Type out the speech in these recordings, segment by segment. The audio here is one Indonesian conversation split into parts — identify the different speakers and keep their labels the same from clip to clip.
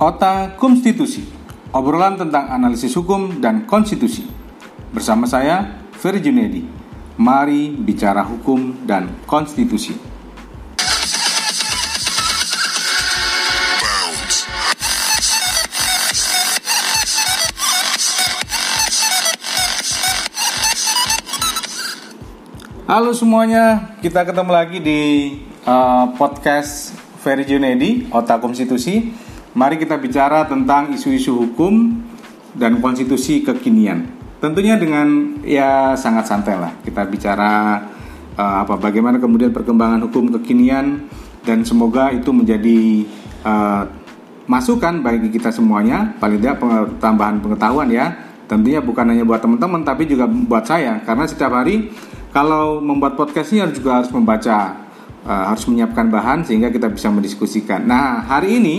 Speaker 1: Ota Konstitusi, obrolan tentang analisis hukum dan konstitusi. Bersama saya, Ferry Junedi. Mari bicara hukum dan konstitusi. Halo semuanya, kita ketemu lagi di uh, podcast Ferry Junedi, Otak Konstitusi. Mari kita bicara tentang isu-isu hukum dan konstitusi kekinian. Tentunya dengan ya sangat santai lah. Kita bicara uh, apa bagaimana kemudian perkembangan hukum kekinian dan semoga itu menjadi uh, masukan bagi kita semuanya, paling tidak tambahan pengetahuan ya. Tentunya bukan hanya buat teman-teman tapi juga buat saya karena setiap hari kalau membuat podcast ini juga harus membaca, uh, harus menyiapkan bahan sehingga kita bisa mendiskusikan. Nah, hari ini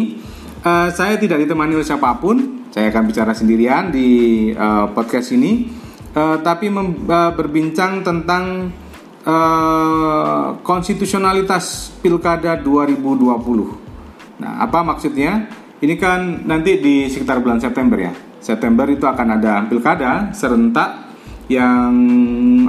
Speaker 1: uh, saya tidak ditemani oleh siapa pun, saya akan bicara sendirian di uh, podcast ini, uh, tapi uh, berbincang tentang uh, konstitusionalitas Pilkada 2020. Nah, apa maksudnya? Ini kan nanti di sekitar bulan September ya. September itu akan ada pilkada serentak yang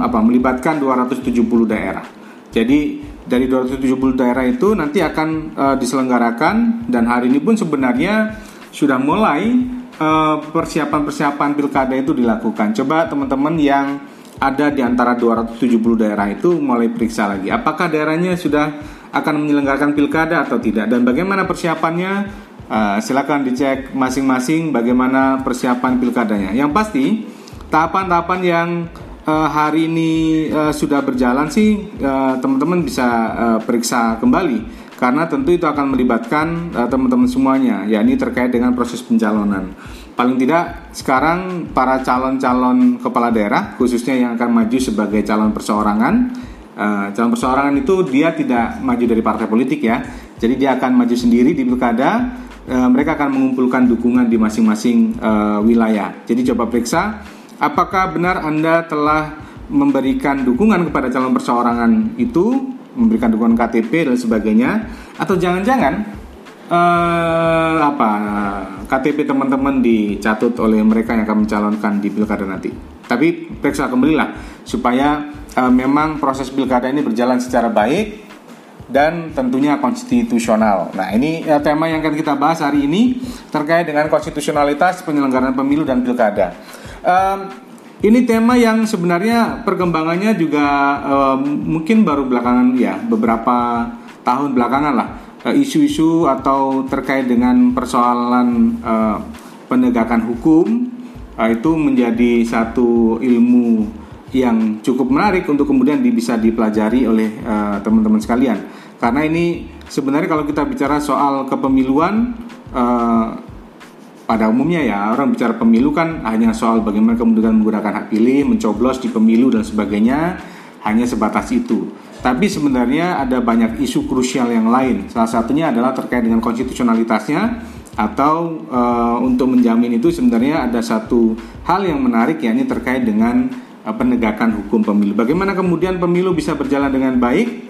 Speaker 1: apa melibatkan 270 daerah. Jadi dari 270 daerah itu nanti akan uh, diselenggarakan dan hari ini pun sebenarnya sudah mulai persiapan-persiapan uh, pilkada itu dilakukan. Coba teman-teman yang ada di antara 270 daerah itu mulai periksa lagi apakah daerahnya sudah akan menyelenggarakan pilkada atau tidak dan bagaimana persiapannya uh, silakan dicek masing-masing bagaimana persiapan pilkadanya. Yang pasti tahapan-tahapan yang uh, hari ini uh, sudah berjalan sih uh, teman-teman bisa uh, periksa kembali karena tentu itu akan melibatkan uh, teman-teman semuanya yakni terkait dengan proses pencalonan. Paling tidak sekarang para calon-calon kepala daerah khususnya yang akan maju sebagai calon perseorangan uh, calon perseorangan itu dia tidak maju dari partai politik ya. Jadi dia akan maju sendiri di pilkada mereka akan mengumpulkan dukungan di masing-masing uh, wilayah. Jadi coba periksa apakah benar Anda telah memberikan dukungan kepada calon perseorangan itu, memberikan dukungan KTP dan sebagainya, atau jangan-jangan eh, apa KTP teman-teman dicatut oleh mereka yang akan mencalonkan di pilkada nanti. Tapi periksa kembali lah supaya eh, memang proses pilkada ini berjalan secara baik dan tentunya konstitusional. Nah, ini ya, tema yang akan kita bahas hari ini terkait dengan konstitusionalitas penyelenggaraan pemilu dan pilkada. Um, ini tema yang sebenarnya perkembangannya juga um, mungkin baru belakangan ya beberapa tahun belakangan lah. Eh, isu-isu atau terkait dengan persoalan uh, penegakan hukum uh, itu menjadi satu ilmu yang cukup menarik untuk kemudian bisa dipelajari oleh teman-teman uh, sekalian. Karena ini sebenarnya kalau kita bicara soal kepemiluan pada umumnya ya orang bicara pemilu kan hanya soal bagaimana kemudian menggunakan hak pilih, mencoblos di pemilu dan sebagainya hanya sebatas itu. Tapi sebenarnya ada banyak isu krusial yang lain. Salah satunya adalah terkait dengan konstitusionalitasnya atau e, untuk menjamin itu sebenarnya ada satu hal yang menarik yakni terkait dengan e, penegakan hukum pemilu. Bagaimana kemudian pemilu bisa berjalan dengan baik?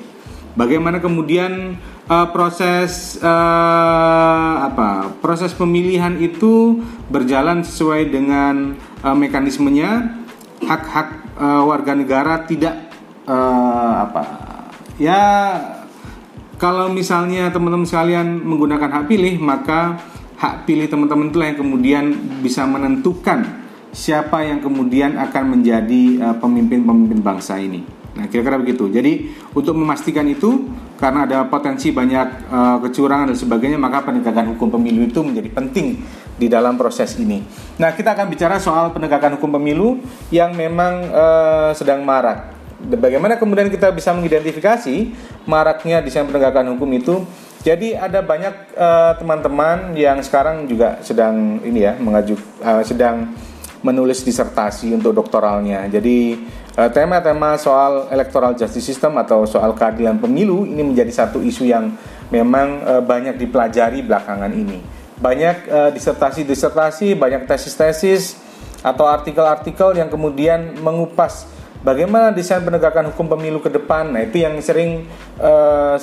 Speaker 1: Bagaimana kemudian uh, proses uh, apa proses pemilihan itu berjalan sesuai dengan uh, mekanismenya hak-hak uh, warga negara tidak uh, apa ya kalau misalnya teman-teman sekalian menggunakan hak pilih maka hak pilih teman-teman itulah yang kemudian bisa menentukan siapa yang kemudian akan menjadi pemimpin-pemimpin uh, bangsa ini. Nah, kira-kira begitu. Jadi, untuk memastikan itu karena ada potensi banyak uh, kecurangan dan sebagainya, maka penegakan hukum pemilu itu menjadi penting di dalam proses ini. Nah, kita akan bicara soal penegakan hukum pemilu yang memang uh, sedang marak. Bagaimana kemudian kita bisa mengidentifikasi maraknya desain penegakan hukum itu? Jadi ada banyak eh, teman-teman uh, yang sekarang juga sedang ini ya mengajuk uh, sedang menulis disertasi untuk doktoralnya. Jadi tema-tema soal electoral justice system atau soal keadilan pemilu ini menjadi satu isu yang memang uh, banyak dipelajari belakangan ini. Banyak uh, disertasi-disertasi, banyak tesis-tesis atau artikel-artikel yang kemudian mengupas bagaimana desain penegakan hukum pemilu ke depan. Nah, itu yang sering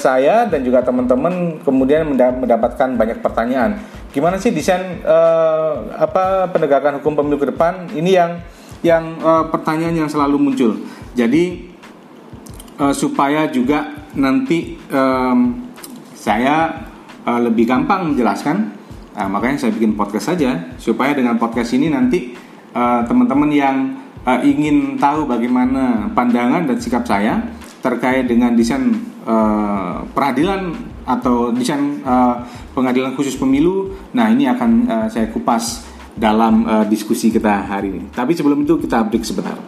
Speaker 1: saya dan juga teman-teman kemudian mendapatkan banyak pertanyaan. gimana sih desain apa penegakan hukum pemilu ke depan? Ini yang yang uh, pertanyaan yang selalu muncul. Jadi uh, supaya juga nanti um, saya uh, lebih gampang menjelaskan, nah, makanya saya bikin podcast saja supaya dengan podcast ini nanti teman-teman yang uh, ingin tahu bagaimana pandangan dan sikap saya terkait dengan desain uh, peradilan atau desain uh, pengadilan khusus pemilu. Nah, ini akan uh, saya kupas dalam uh, diskusi kita hari ini. Tapi sebelum itu kita break sebentar.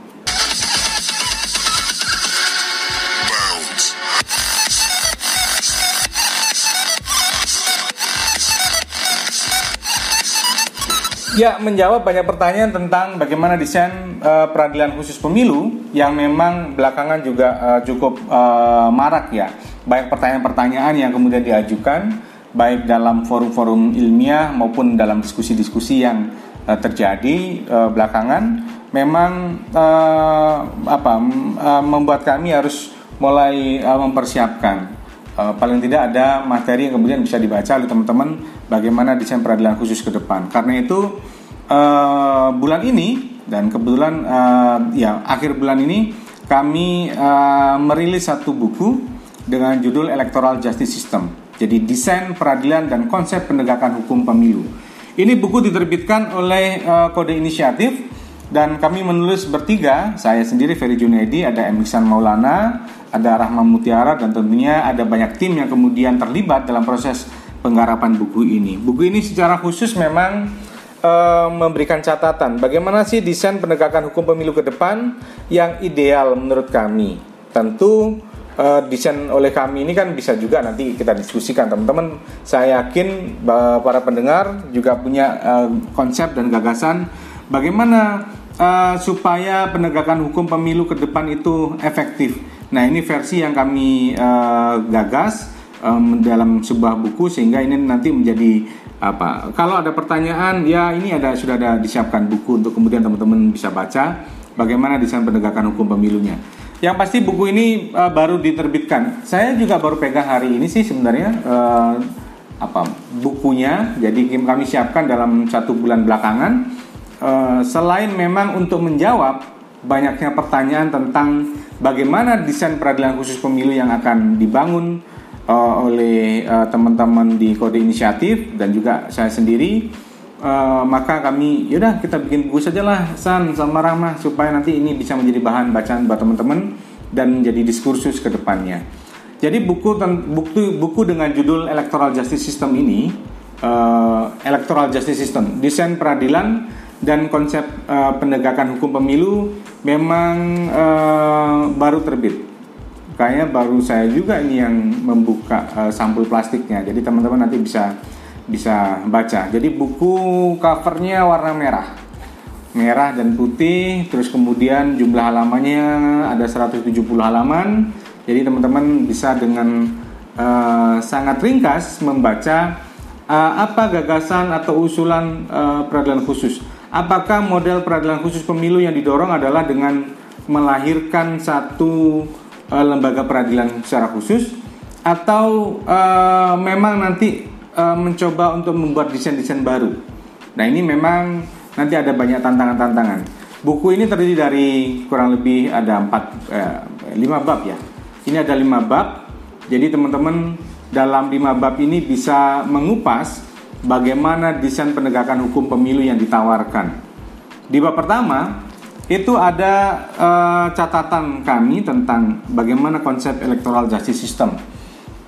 Speaker 1: Ya, menjawab banyak pertanyaan tentang bagaimana desain uh, peradilan khusus pemilu yang memang belakangan juga uh, cukup uh, marak ya. Banyak pertanyaan-pertanyaan yang kemudian diajukan baik dalam forum-forum ilmiah maupun dalam diskusi-diskusi yang uh, terjadi uh, belakangan memang uh, apa uh, membuat kami harus mulai uh, mempersiapkan uh, paling tidak ada materi yang kemudian bisa dibaca oleh teman-teman bagaimana desain peradilan khusus ke depan. Karena itu uh, bulan ini dan kebetulan uh, ya akhir bulan ini kami uh, merilis satu buku dengan judul Electoral Justice System. Jadi desain peradilan dan konsep penegakan hukum pemilu. Ini buku diterbitkan oleh uh, Kode Inisiatif dan kami menulis bertiga, saya sendiri Ferry Junedi, ada Emiksan Maulana, ada Rahma Mutiara dan tentunya ada banyak tim yang kemudian terlibat dalam proses penggarapan buku ini. Buku ini secara khusus memang uh, memberikan catatan bagaimana sih desain penegakan hukum pemilu ke depan yang ideal menurut kami. Tentu uh, desain oleh kami ini kan bisa juga nanti kita diskusikan teman-teman. Saya yakin para pendengar juga punya uh, konsep dan gagasan bagaimana uh, supaya penegakan hukum pemilu ke depan itu efektif Nah ini versi yang kami uh, gagas um, dalam sebuah buku sehingga ini nanti menjadi apa? Kalau ada pertanyaan ya ini ada sudah ada disiapkan buku untuk kemudian teman-teman bisa baca bagaimana desain penegakan hukum pemilunya. Yang pasti buku ini uh, baru diterbitkan. Saya juga baru pegang hari ini sih sebenarnya uh, apa bukunya. Jadi kami siapkan dalam satu bulan belakangan. Uh, selain memang untuk menjawab banyaknya pertanyaan tentang bagaimana desain peradilan khusus pemilu yang akan dibangun uh, oleh uh, teman-teman di kode inisiatif dan juga saya sendiri uh, maka kami yaudah kita bikin buku saja lah San sama Rahma supaya nanti ini bisa menjadi bahan bacaan buat teman-teman dan menjadi diskursus ke depannya. Jadi buku buku buku dengan judul Electoral Justice System ini uh, Electoral Justice System desain peradilan dan konsep uh, penegakan hukum pemilu memang uh, baru terbit. Kayaknya baru saya juga ini yang membuka uh, sampul plastiknya. Jadi teman-teman nanti bisa bisa baca. Jadi buku covernya warna merah. Merah dan putih, terus kemudian jumlah halamannya ada 170 halaman. Jadi teman-teman bisa dengan uh, sangat ringkas membaca uh, apa gagasan atau usulan uh, peradilan khusus apakah model peradilan khusus pemilu yang didorong adalah dengan melahirkan satu uh, lembaga peradilan secara khusus atau uh, memang nanti uh, mencoba untuk membuat desain-desain baru. Nah ini memang nanti ada banyak tantangan-tantangan. Buku ini terdiri dari kurang lebih ada empat eh, lima bab ya. Ini ada lima bab. Jadi teman-teman dalam lima bab ini bisa mengupas bagaimana desain penegakan hukum pemilu yang ditawarkan. Di bab pertama itu ada uh, catatan kami tentang bagaimana konsep electoral justice system.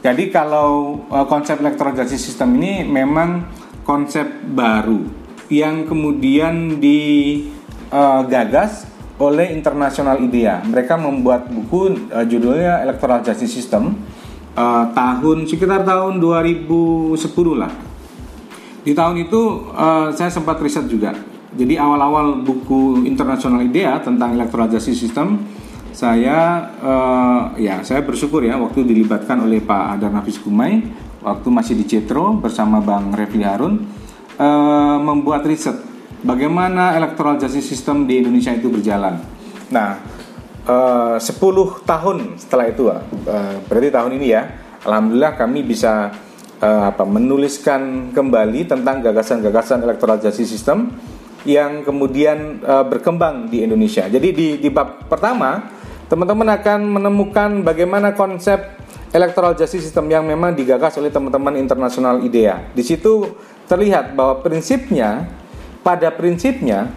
Speaker 1: Jadi kalau uh, konsep electoral justice system ini memang konsep baru yang kemudian digagas uh, oleh International IDEA. Mereka membuat buku uh, judulnya Electoral Justice System uh, tahun sekitar tahun 2010 lah di tahun itu uh, saya sempat riset juga. Jadi awal-awal buku internasional IDEA tentang electoral justice system saya uh, ya saya bersyukur ya waktu dilibatkan oleh Pak Adar Nafis Kumai waktu masih di Cetro bersama Bang Refli Harun uh, membuat riset bagaimana electoral justice system di Indonesia itu berjalan. Nah, uh, 10 tahun setelah itu uh, berarti tahun ini ya, alhamdulillah kami bisa uh, apa menuliskan kembali tentang gagasan-gagasan electoral justice system yang kemudian uh, berkembang di Indonesia. Jadi di, di bab pertama teman-teman akan menemukan bagaimana konsep electoral justice system yang memang digagas oleh teman-teman internasional IDEA. Di situ terlihat bahwa prinsipnya pada prinsipnya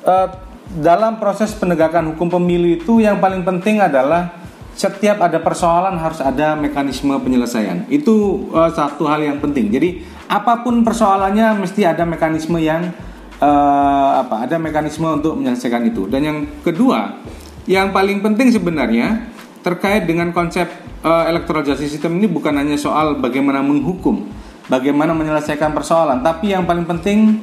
Speaker 1: uh, dalam proses penegakan hukum pemilu itu yang paling penting adalah setiap ada persoalan harus ada mekanisme penyelesaian. Itu uh, satu hal yang penting. Jadi apa pun persoalannya mesti ada mekanisme yang uh, apa? Ada mekanisme untuk menyelesaikan itu. Dan yang kedua, yang paling penting sebenarnya terkait dengan konsep uh, electoral justice system ini bukan hanya soal bagaimana menghukum, bagaimana menyelesaikan persoalan, tapi yang paling penting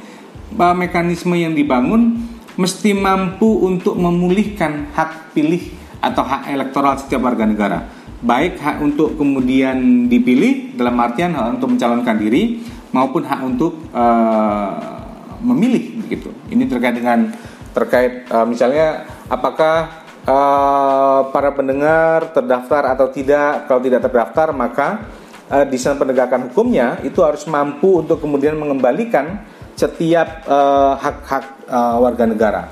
Speaker 1: uh, mekanisme yang dibangun mesti mampu untuk memulihkan hak pilih atau hak elektoral setiap warga negara. Baik hak untuk kemudian dipilih dalam artian hak untuk mencalonkan diri maupun hak untuk uh, memilih begitu. Ini terkait dengan terkait uh, misalnya apakah uh, para pendengar terdaftar atau tidak kalau tidak terdaftar maka uh, desain penegakan hukumnya itu harus mampu untuk kemudian mengembalikan setiap hak-hak uh, uh, warga negara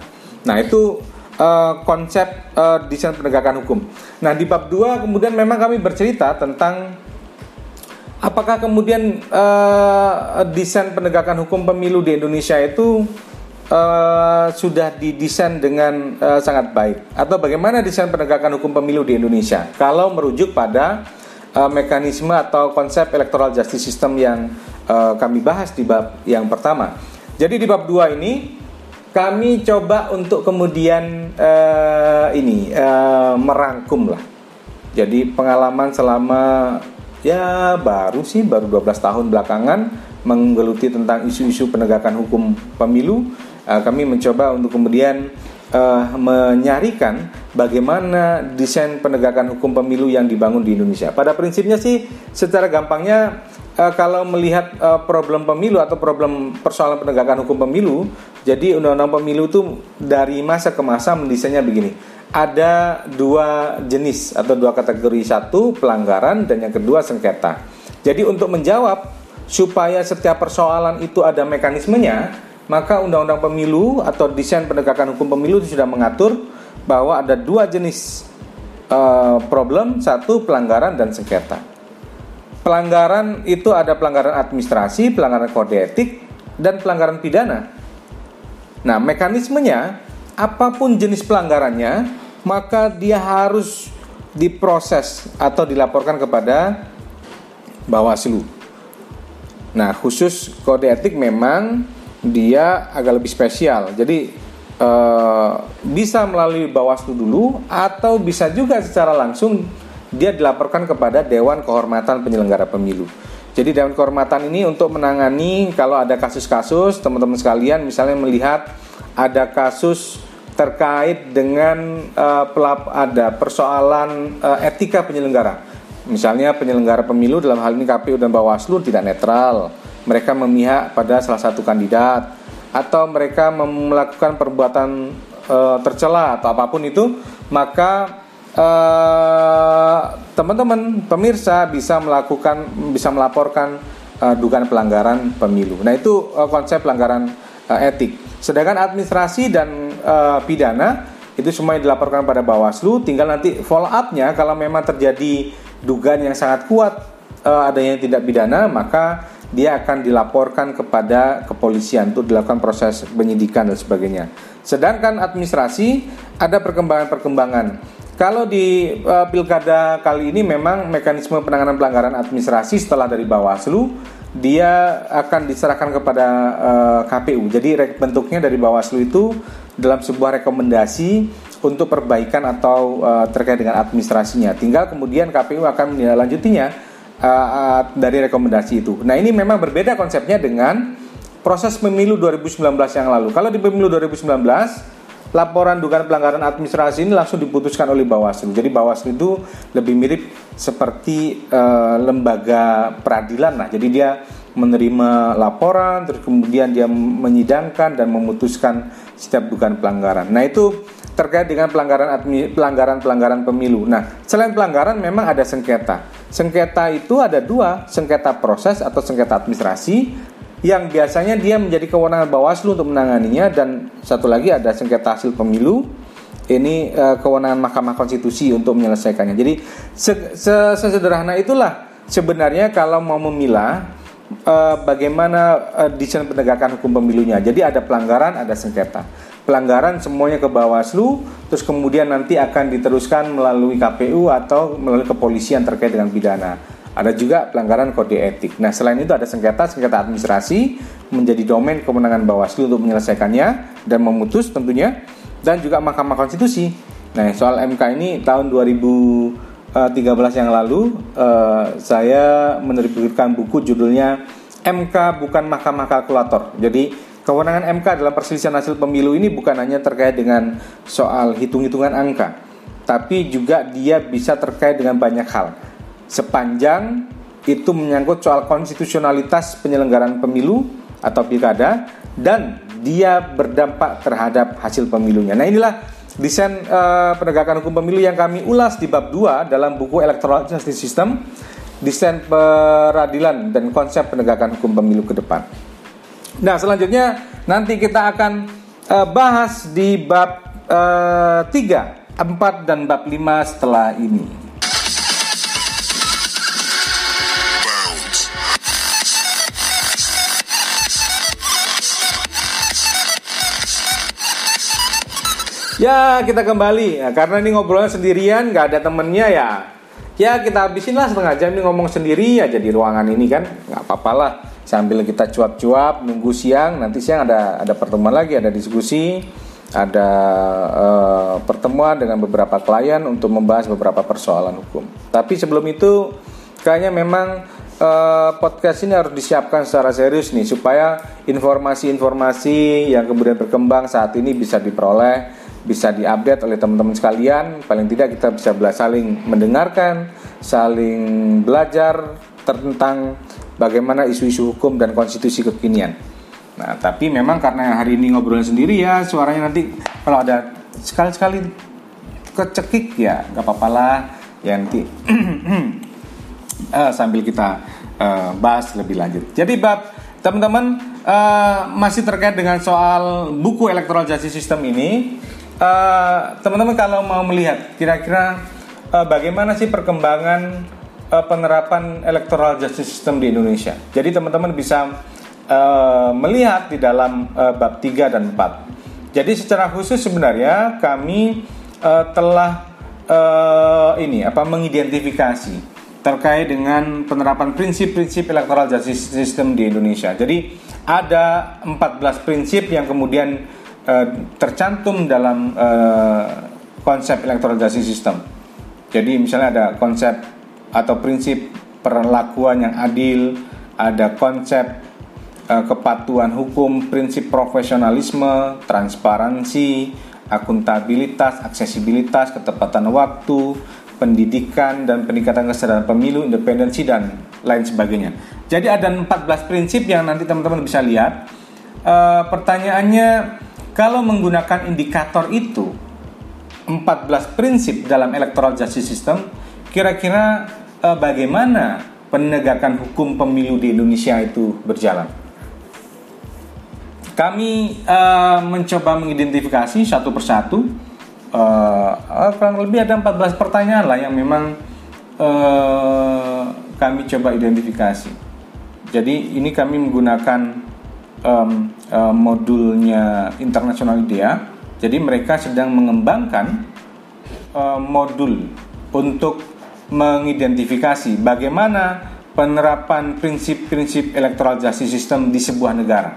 Speaker 1: nah itu uh, konsep uh, desain penegakan hukum. Nah, di bab 2 kemudian memang kami bercerita tentang apakah kemudian uh, desain penegakan hukum pemilu di Indonesia itu uh, sudah didesain dengan uh, sangat baik atau bagaimana desain penegakan hukum pemilu di Indonesia kalau merujuk pada uh, mekanisme atau konsep electoral justice system yang uh, kami bahas di bab yang pertama. Jadi di bab 2 ini kami coba untuk kemudian uh, ini uh, merangkum lah. Jadi pengalaman selama ya baru sih baru 12 tahun belakangan menggeluti tentang isu-isu penegakan hukum pemilu, uh, kami mencoba untuk kemudian uh, menyarikan bagaimana desain penegakan hukum pemilu yang dibangun di Indonesia. Pada prinsipnya sih secara gampangnya uh, kalau melihat uh, problem pemilu atau problem persoalan penegakan hukum pemilu, jadi undang-undang pemilu itu dari masa ke masa mendesainnya begini. Ada dua jenis atau dua kategori, satu pelanggaran dan yang kedua sengketa. Jadi untuk menjawab supaya setiap persoalan itu ada mekanismenya, maka undang-undang pemilu atau desain penegakan hukum pemilu itu sudah mengatur bahwa ada dua jenis uh, problem, satu pelanggaran dan sengketa pelanggaran itu ada pelanggaran administrasi, pelanggaran kode etik, dan pelanggaran pidana. Nah, mekanismenya apa pun jenis pelanggarannya, maka dia harus diproses atau dilaporkan kepada Bawaslu. Nah, khusus kode etik memang dia agak lebih spesial. Jadi eh, bisa melalui Bawaslu dulu atau bisa juga secara langsung dia dilaporkan kepada Dewan Kehormatan Penyelenggara Pemilu. Jadi Dewan Kehormatan ini untuk menangani kalau ada kasus-kasus teman-teman sekalian misalnya melihat ada kasus terkait dengan uh, pelap ada persoalan uh, etika penyelenggara. Misalnya penyelenggara pemilu dalam hal ini KPU dan Bawaslu tidak netral. Mereka memihak pada salah satu kandidat atau mereka melakukan perbuatan uh, tercela atau apa pun itu, maka Eh, teman-teman pemirsa bisa melakukan bisa melaporkan uh, dugaan pelanggaran pemilu. Nah itu uh, konsep pelanggaran uh, etik. Sedangkan administrasi dan uh, pidana itu semua yang dilaporkan pada Bawaslu. Tinggal nanti follow up-nya kalau memang terjadi dugaan yang sangat kuat uh, adanya tidak pidana maka dia akan dilaporkan kepada kepolisian untuk dilakukan proses penyidikan dan sebagainya. Sedangkan administrasi ada perkembangan-perkembangan kalau di uh, pilkada kali ini memang mekanisme penanganan pelanggaran administrasi setelah dari Bawaslu dia akan diserahkan kepada uh, eh, KPU. Jadi bentuknya dari Bawaslu itu dalam sebuah rekomendasi untuk perbaikan atau uh, terkait dengan administrasinya. Tinggal kemudian KPU akan menindaklanjutinya uh, dari rekomendasi itu. Nah, ini memang berbeda konsepnya dengan proses pemilu 2019 yang lalu. Kalau di pemilu 2019 laporan dugaan pelanggaran administrasi ini langsung diputuskan oleh Bawaslu. Jadi Bawaslu itu lebih mirip seperti uh, lembaga peradilan lah. Jadi dia menerima laporan, terus kemudian dia menyidangkan dan memutuskan setiap dugaan pelanggaran. Nah itu terkait dengan pelanggaran pelanggaran pelanggaran pemilu. Nah selain pelanggaran memang ada sengketa. Sengketa itu ada dua, sengketa proses atau sengketa administrasi yang biasanya dia menjadi kewenangan Bawaslu untuk menanganinya dan satu lagi ada sengketa hasil pemilu ini uh, kewenangan Mahkamah Konstitusi untuk menyelesaikannya. Jadi sesederhana itulah sebenarnya kalau mau memilah uh, bagaimana uh, desain penegakan hukum pemilunya. Jadi ada pelanggaran, ada sengketa. Pelanggaran semuanya ke Bawaslu, terus kemudian nanti akan diteruskan melalui KPU atau melalui kepolisian terkait dengan pidana. Ada juga pelanggaran kode etik. Nah, selain itu ada sengketa, sengketa administrasi menjadi domain kemenangan Bawaslu untuk menyelesaikannya dan memutus tentunya dan juga Mahkamah Konstitusi. Nah, soal MK ini tahun 2013 yang lalu uh, saya menerbitkan buku judulnya MK bukan Mahkamah Kalkulator. Jadi kewenangan MK dalam perselisihan hasil pemilu ini bukan hanya terkait dengan soal hitung-hitungan angka, tapi juga dia bisa terkait dengan banyak hal. Sepanjang itu menyangkut soal konstitusionalitas penyelenggaraan pemilu atau pilkada dan dia berdampak terhadap hasil pemilunya. Nah inilah desain uh, penegakan hukum pemilu yang kami ulas di bab 2 dalam buku Electoral Justice System, desain peradilan dan konsep penegakan hukum pemilu ke depan. Nah selanjutnya nanti kita akan uh, bahas di bab uh, 3, 4 dan bab 5 setelah ini. Ya kita kembali. Ya, karena ini ngobrolnya sendirian nggak ada temennya ya. Ya kita habisin lah setengah jam ini ngomong sendiri aja di ruangan ini kan. Nggak apa-apa lah sambil kita cuap-cuap nunggu siang nanti siang ada ada pertemuan lagi ada diskusi ada uh, pertemuan dengan beberapa klien untuk membahas beberapa persoalan hukum tapi sebelum itu kayaknya memang uh, podcast ini harus disiapkan secara serius nih supaya informasi-informasi yang kemudian berkembang saat ini bisa diperoleh bisa diupdate oleh teman-teman sekalian. Paling tidak kita bisa saling mendengarkan, saling belajar tentang bagaimana isu-isu hukum dan konstitusi kekinian. Nah, tapi memang karena hari ini ngobrolnya sendiri ya, suaranya nanti kalau ada sekali-sekali kecekik ya, nggak apa-apa lah. Ya nanti uh, sambil kita uh, bahas lebih lanjut. Jadi bab teman-teman uh, masih terkait dengan soal buku electoral justice system ini teman-teman uh, kalau mau melihat kira-kira uh, bagaimana sih perkembangan uh, penerapan electoral justice system di Indonesia. Jadi teman-teman bisa uh, melihat di dalam uh, bab 3 dan 4. Jadi secara khusus sebenarnya kami uh, telah uh, ini apa mengidentifikasi terkait dengan penerapan prinsip-prinsip electoral justice system di Indonesia. Jadi ada 14 prinsip yang kemudian uh, tercantum dalam uh, konsep electoral justice system. Jadi misalnya ada konsep atau prinsip perlakuan yang adil, ada konsep uh, kepatuhan hukum, prinsip profesionalisme, transparansi, akuntabilitas, aksesibilitas, ketepatan waktu, pendidikan dan peningkatan kesadaran pemilu, independensi dan lain sebagainya. Jadi ada 14 prinsip yang nanti teman-teman bisa lihat. Uh, pertanyaannya kalau menggunakan indikator itu 14 prinsip dalam electoral justice system, kira-kira eh, bagaimana penegakan hukum pemilu di Indonesia itu berjalan? Kami eh, mencoba mengidentifikasi satu persatu eh kurang lebih ada 14 pertanyaan lah yang memang eh, kami coba identifikasi. Jadi ini kami menggunakan um, uh, modulnya International IDEA. Jadi mereka sedang mengembangkan uh, modul untuk mengidentifikasi bagaimana penerapan prinsip-prinsip electoral justice system di sebuah negara.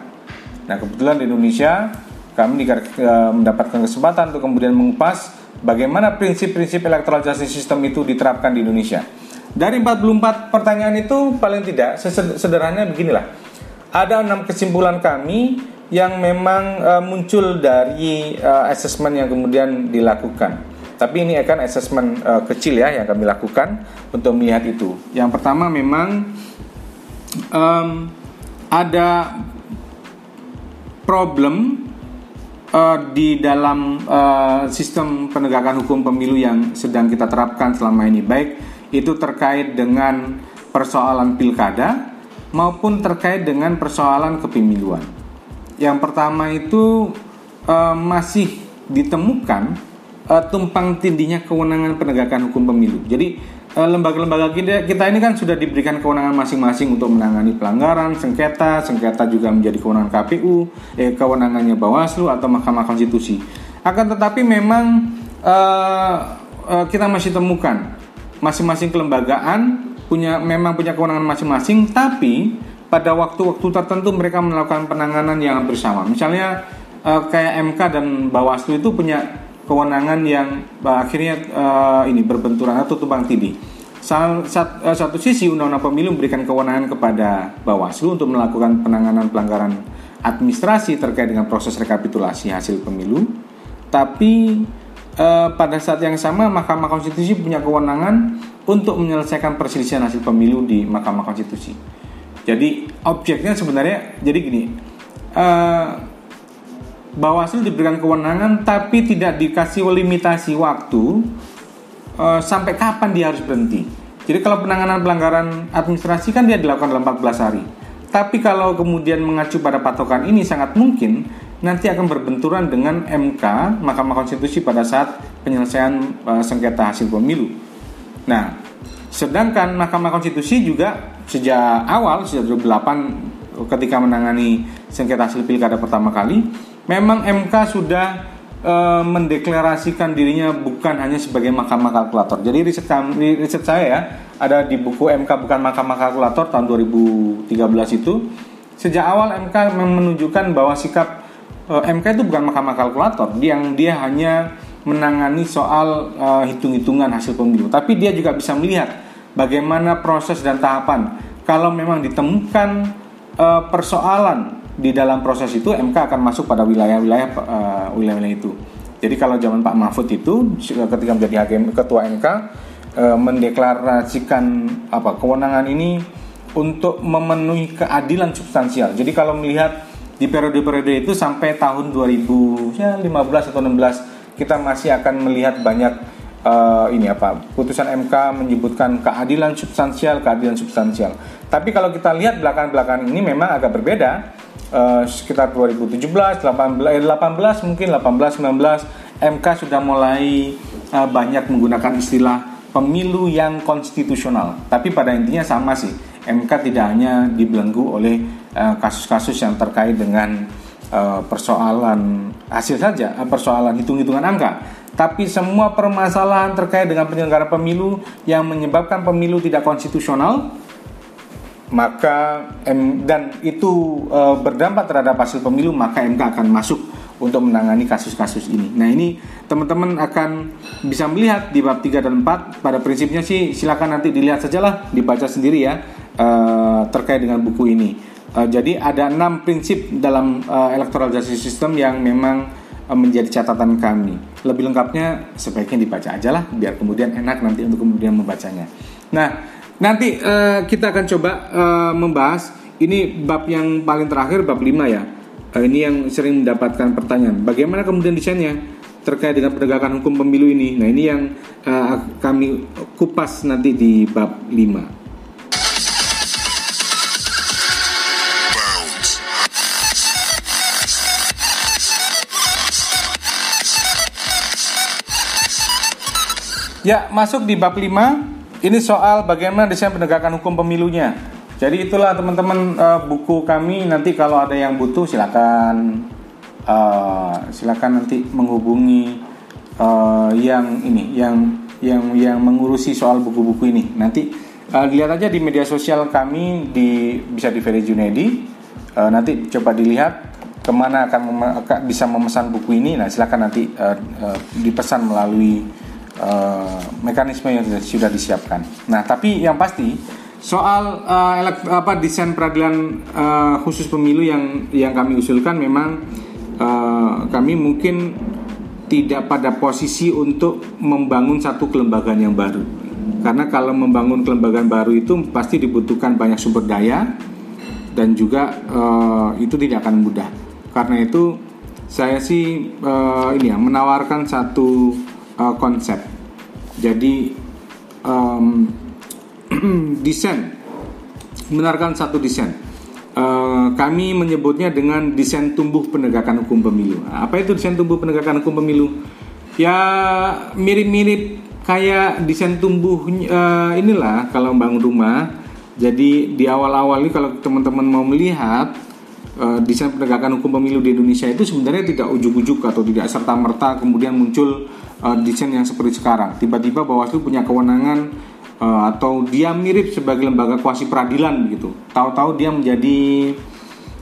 Speaker 1: Nah, kebetulan di Indonesia kami uh, mendapatkan kesempatan untuk kemudian mengupas bagaimana prinsip-prinsip electoral justice system itu diterapkan di Indonesia. Dari 44 pertanyaan itu paling tidak sederhananya beginilah ada enam kesimpulan kami yang memang uh, muncul dari uh, assessment yang kemudian dilakukan. Tapi ini akan assessment uh, kecil ya yang kami lakukan untuk melihat itu. Yang pertama memang um, ada problem uh, di dalam uh, sistem penegakan hukum pemilu yang sedang kita terapkan selama ini baik itu terkait dengan persoalan pilkada maupun terkait dengan persoalan kepemiluan. Yang pertama itu uh, masih ditemukan uh, tumpang tindihnya kewenangan penegakan hukum pemilu. Jadi uh, lembaga-lembaga kita, kita ini kan sudah diberikan kewenangan masing-masing untuk menangani pelanggaran, sengketa, sengketa juga menjadi kewenangan KPU, eh, kewenangannya Bawaslu atau Mahkamah Konstitusi. Akan tetapi memang uh, uh, kita masih temukan masing-masing kelembagaan punya memang punya kewenangan masing-masing, tapi pada waktu-waktu tertentu mereka melakukan penanganan yang bersama. Misalnya kayak MK dan Bawaslu itu punya kewenangan yang uh, akhirnya uh, ini berbenturan atau tumpang tindih. Sat, uh, satu sisi Undang-Undang Pemilu memberikan kewenangan kepada Bawaslu untuk melakukan penanganan pelanggaran administrasi terkait dengan proses rekapitulasi hasil pemilu, tapi uh, pada saat yang sama Mahkamah Konstitusi punya kewenangan untuk menyelesaikan perselisihan hasil pemilu di Mahkamah Konstitusi. Jadi objeknya sebenarnya jadi gini, uh, Bawaslu diberikan kewenangan tapi tidak dikasih limitasi waktu uh, sampai kapan dia harus berhenti. Jadi kalau penanganan pelanggaran administrasi kan dia dilakukan dalam 14 hari. Tapi kalau kemudian mengacu pada patokan ini sangat mungkin nanti akan berbenturan dengan MK Mahkamah Konstitusi pada saat penyelesaian uh, sengketa hasil pemilu. Nah, sedangkan Mahkamah Konstitusi juga sejak awal sejak 2008 ketika menangani sengketa hasil pilkada pertama kali, memang MK sudah uh, mendeklarasikan dirinya bukan hanya sebagai mahkamah kalkulator. Jadi riset kami, riset saya ya, ada di buku MK bukan mahkamah kalkulator tahun 2013 itu sejak awal MK menunjukkan bahwa sikap uh, eh, MK itu bukan mahkamah kalkulator, yang dia hanya menangani soal uh, hitung-hitungan hasil pemilu, tapi dia juga bisa melihat bagaimana proses dan tahapan. Kalau memang ditemukan persoalan di dalam proses itu, MK akan masuk pada wilayah-wilayah uh, wilayah-wilayah itu. Jadi kalau zaman Pak Mahfud itu ketika menjadi hakim ketua MK uh, mendeklarasikan apa kewenangan ini untuk memenuhi keadilan substansial. Jadi kalau melihat di periode-periode itu sampai tahun 2015 ya, atau 16 kita masih akan melihat banyak uh, ini apa putusan MK menyebutkan keadilan substansial keadilan substansial tapi kalau kita lihat belakang-belakang ini memang agak berbeda uh, sekitar 2017 18 18 mungkin 18 19 MK sudah mulai uh, banyak menggunakan istilah pemilu yang konstitusional. Tapi pada intinya sama sih MK tidak hanya dibelenggu oleh eh, kasus-kasus yang terkait dengan uh, persoalan hasil saja, persoalan hitung-hitungan angka, tapi semua permasalahan terkait dengan penyelenggara pemilu yang menyebabkan pemilu tidak konstitusional maka M, dan itu e, berdampak terhadap hasil pemilu maka MK akan masuk untuk menangani kasus-kasus ini. Nah, ini teman-teman akan bisa melihat di bab 3 dan 4 pada prinsipnya sih silakan nanti dilihat sajalah dibaca sendiri ya uh, terkait dengan buku ini. Uh, jadi ada enam prinsip dalam uh, electoral justice system yang memang uh, menjadi catatan kami. Lebih lengkapnya sebaiknya dibaca aja lah, biar kemudian enak nanti untuk kemudian membacanya. Nah, nanti uh, kita akan coba uh, membahas ini bab yang paling terakhir bab 5 ya. Uh, ini yang sering mendapatkan pertanyaan. Bagaimana kemudian desainnya terkait dengan penegakan hukum pemilu ini? Nah, ini yang uh, kami kupas nanti di bab 5. Ya, masuk di bab 5. Ini soal bagaimana desain penegakan hukum pemilunya. Jadi itulah teman-teman uh, buku kami nanti kalau ada yang butuh silakan uh, silakan nanti menghubungi uh, yang ini yang yang yang mengurusi soal buku-buku ini. Nanti uh, lihat aja di media sosial kami di bisa di Ferry Junedi. Uh, nanti coba dilihat ke mana akan mem bisa memesan buku ini. Nah silakan nanti uh, uh, dipesan melalui uh, mekanisme yang sudah disiapkan. Nah, tapi yang pasti soal uh, apa desain peradilan uh, khusus pemilu yang yang kami usulkan memang uh, kami mungkin tidak pada posisi untuk membangun satu kelembagaan yang baru. Karena kalau membangun kelembagaan baru itu pasti dibutuhkan banyak sumber daya dan juga uh, itu tidak akan mudah. Karena itu saya sih uh, ini ya menawarkan satu uh, konsep. Jadi um, desain, benarkan satu desain. Uh, kami menyebutnya dengan desain tumbuh penegakan hukum pemilu. Apa itu desain tumbuh penegakan hukum pemilu? Ya mirip-mirip kayak desain tumbuh uh, inilah kalau bangun rumah. Jadi di awal-awal ini kalau teman-teman mau melihat uh, desain penegakan hukum pemilu di Indonesia itu sebenarnya tidak ujuk-ujuk atau tidak serta merta kemudian muncul uh, desain yang seperti sekarang. Tiba-tiba Bawaslu punya kewenangan uh, atau dia mirip sebagai lembaga kuasi peradilan gitu. Tahu-tahu dia menjadi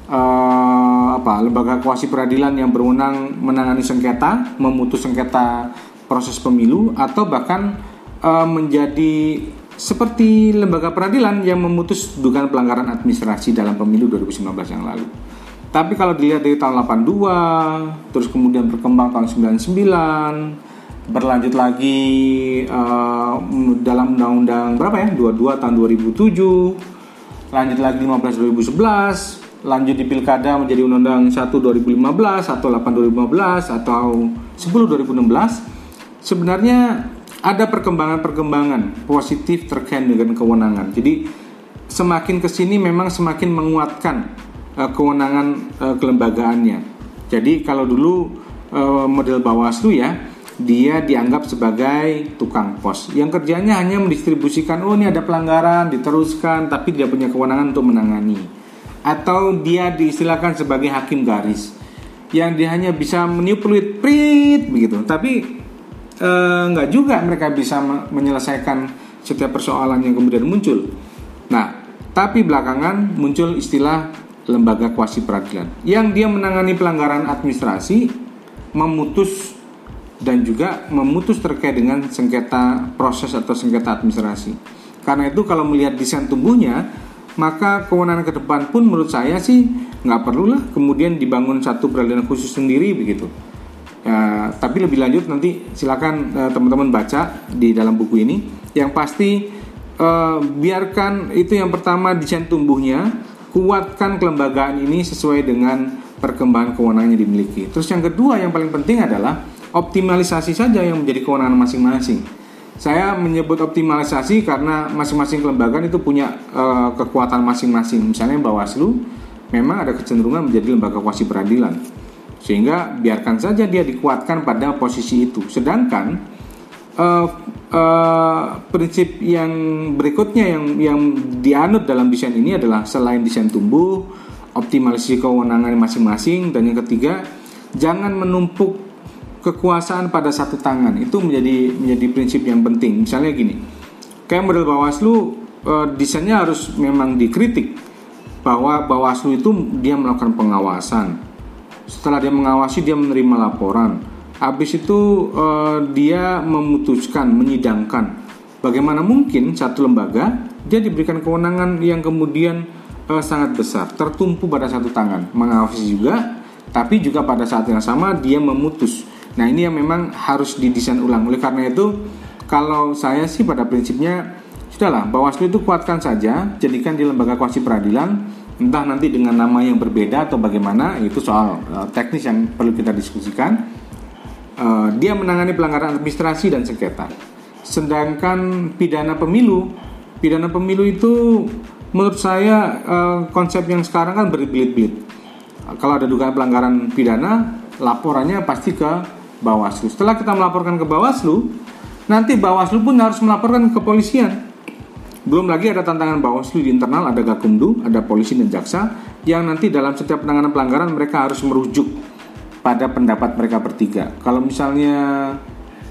Speaker 1: uh, apa? lembaga kuasi peradilan yang berwenang menangani sengketa, memutus sengketa proses pemilu atau bahkan uh, menjadi seperti lembaga peradilan yang memutus dugaan pelanggaran administrasi dalam pemilu 2019 yang lalu. Tapi kalau dilihat dari tahun 82, terus kemudian berkembang tahun 99, berlanjut lagi uh, dalam undang-undang berapa ya? 22 tahun 2007, lanjut lagi 15 2011, lanjut di pilkada menjadi undang-undang 1 2015 atau 8 2015 atau 10 2016. Sebenarnya ada perkembangan-perkembangan positif terkait dengan kewenangan. Jadi semakin ke sini memang semakin menguatkan uh, kewenangan uh, kelembagaannya. Jadi kalau dulu uh, model Bawaslu ya, dia dianggap sebagai tukang pos. Yang kerjanya hanya mendistribusikan oh ini ada pelanggaran diteruskan tapi tidak punya kewenangan untuk menangani. Atau dia diistilahkan sebagai hakim garis yang dia hanya bisa meniup peluit prit begitu. Tapi eh, nggak juga mereka bisa menyelesaikan setiap persoalan yang kemudian muncul. Nah, tapi belakangan muncul istilah lembaga kuasi peradilan. Yang dia menangani pelanggaran administrasi, memutus dan juga memutus terkait dengan sengketa proses atau sengketa administrasi. Karena itu kalau melihat desain tumbuhnya, maka kewenangan ke depan pun menurut saya sih nggak perlulah kemudian dibangun satu peradilan khusus sendiri begitu. Ya, tapi lebih lanjut nanti silakan uh, teman-teman baca di dalam buku ini. Yang pasti uh, biarkan itu yang pertama desain tumbuhnya, kuatkan kelembagaan ini sesuai dengan perkembangan kewenangan yang dimiliki. Terus yang kedua yang paling penting adalah optimalisasi saja yang menjadi kewenangan masing-masing. Saya menyebut optimalisasi karena masing-masing kelembagaan itu punya uh, kekuatan masing-masing. Misalnya Bawaslu memang ada kecenderungan menjadi lembaga kuasi peradilan sehingga biarkan saja dia dikuatkan pada posisi itu sedangkan uh, uh, prinsip yang berikutnya yang yang dianut dalam desain ini adalah selain desain tumbuh optimalisasi kewenangan masing-masing dan yang ketiga jangan menumpuk kekuasaan pada satu tangan. Itu menjadi menjadi prinsip yang penting. Misalnya gini kayak model Bawaslu uh, desainnya harus memang dikritik bahwa Bawaslu itu dia melakukan pengawasan. Setelah dia mengawasi dia menerima laporan. Habis itu uh, dia memutuskan menyidangkan bagaimana mungkin satu lembaga dia diberikan kewenangan yang kemudian uh, sangat besar tertumpu pada satu tangan. Mengawasi juga tapi juga pada saat yang sama dia memutus nah ini yang memang harus didesain ulang. Oleh karena itu kalau saya sih pada prinsipnya sudahlah Bawaslu itu kuatkan saja jadikan di lembaga kuasi peradilan entah nanti dengan nama yang berbeda atau bagaimana itu soal uh, teknis yang perlu kita diskusikan. Uh, dia menangani pelanggaran administrasi dan sengketa. Sedangkan pidana pemilu pidana pemilu itu menurut saya uh, konsep yang sekarang kan berbelit-belit. Kalau ada dugaan pelanggaran pidana laporannya pasti ke Bawaslu setelah kita melaporkan ke Bawaslu nanti Bawaslu pun harus melaporkan ke kepolisian belum lagi ada tantangan Bawaslu di internal, ada Gakumdu, ada polisi dan jaksa yang nanti dalam setiap penanganan pelanggaran mereka harus merujuk pada pendapat mereka bertiga. Kalau misalnya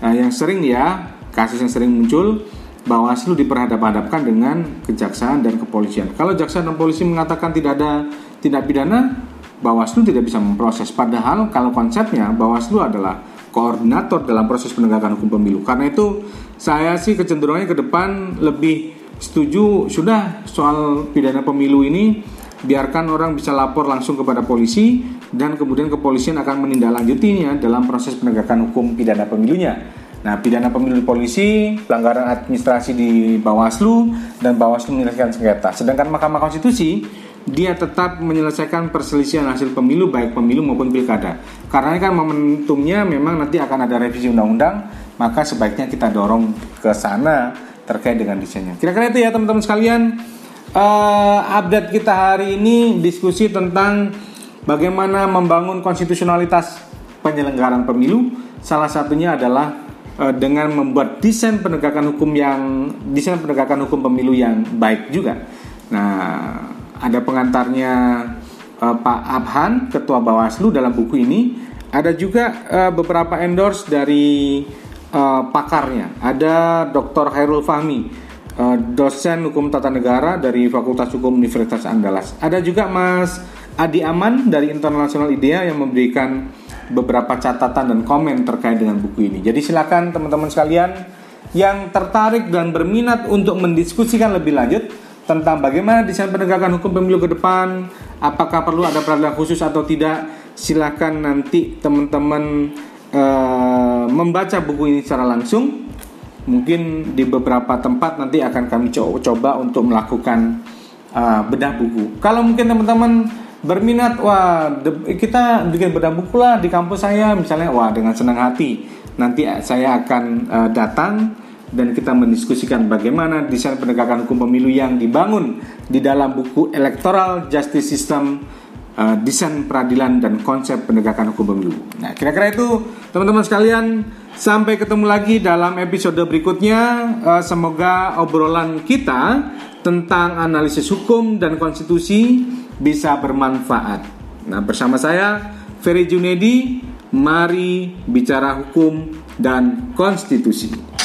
Speaker 1: nah yang sering ya, kasus yang sering muncul Bawaslu diperhadap-hadapkan dengan kejaksaan dan kepolisian. Kalau jaksa dan polisi mengatakan tidak ada tindak pidana, Bawaslu tidak bisa memproses. Padahal kalau konsepnya Bawaslu adalah koordinator dalam proses penegakan hukum pemilu. Karena itu saya sih kecenderungannya ke depan lebih setuju sudah soal pidana pemilu ini biarkan orang bisa lapor langsung kepada polisi dan kemudian kepolisian akan menindaklanjutinya dalam proses penegakan hukum pidana pemilunya. Nah, pidana pemilu di polisi, pelanggaran administrasi di Bawaslu dan Bawaslu menyelesaikan sengketa. Sedangkan Mahkamah Konstitusi dia tetap menyelesaikan perselisihan hasil pemilu baik pemilu maupun pilkada. Karena kan momentumnya memang nanti akan ada revisi undang-undang, maka sebaiknya kita dorong ke sana terkait dengan desainnya. Kira-kira itu ya teman-teman sekalian. Uh, update kita hari ini diskusi tentang bagaimana membangun konstitusionalitas penyelenggaraan pemilu. Salah satunya adalah uh, dengan membuat desain penegakan hukum yang desain penegakan hukum pemilu yang baik juga. Nah, ada pengantarnya uh, Pak Abhan, Ketua Bawaslu dalam buku ini. Ada juga uh, beberapa endorse dari uh, pakarnya. Ada Dr. Hairul Fahmi, uh, dosen hukum tata negara dari Fakultas Hukum Universitas Andalas. Ada juga Mas Adi Aman dari International IDEA yang memberikan beberapa catatan dan komen terkait dengan buku ini. Jadi silakan teman-teman sekalian yang tertarik dan berminat untuk mendiskusikan lebih lanjut tentang bagaimana desain penegakan hukum pemilu ke depan, apakah perlu ada peradilan khusus atau tidak, silakan nanti teman-teman uh, membaca buku ini secara langsung. Mungkin di beberapa tempat nanti akan kami coba untuk melakukan uh, bedah buku. Kalau mungkin teman-teman berminat, wah kita bikin bedah buku lah di kampus saya, misalnya, wah dengan senang hati nanti saya akan uh, datang dan kita mendiskusikan bagaimana desain penegakan hukum pemilu yang dibangun di dalam buku Electoral Justice System uh, desain peradilan dan konsep penegakan hukum pemilu. Nah, kira-kira itu teman-teman sekalian sampai ketemu lagi dalam episode berikutnya. Uh, semoga obrolan kita tentang analisis hukum dan konstitusi bisa bermanfaat. Nah, bersama saya Ferry Junedi, mari bicara hukum dan konstitusi.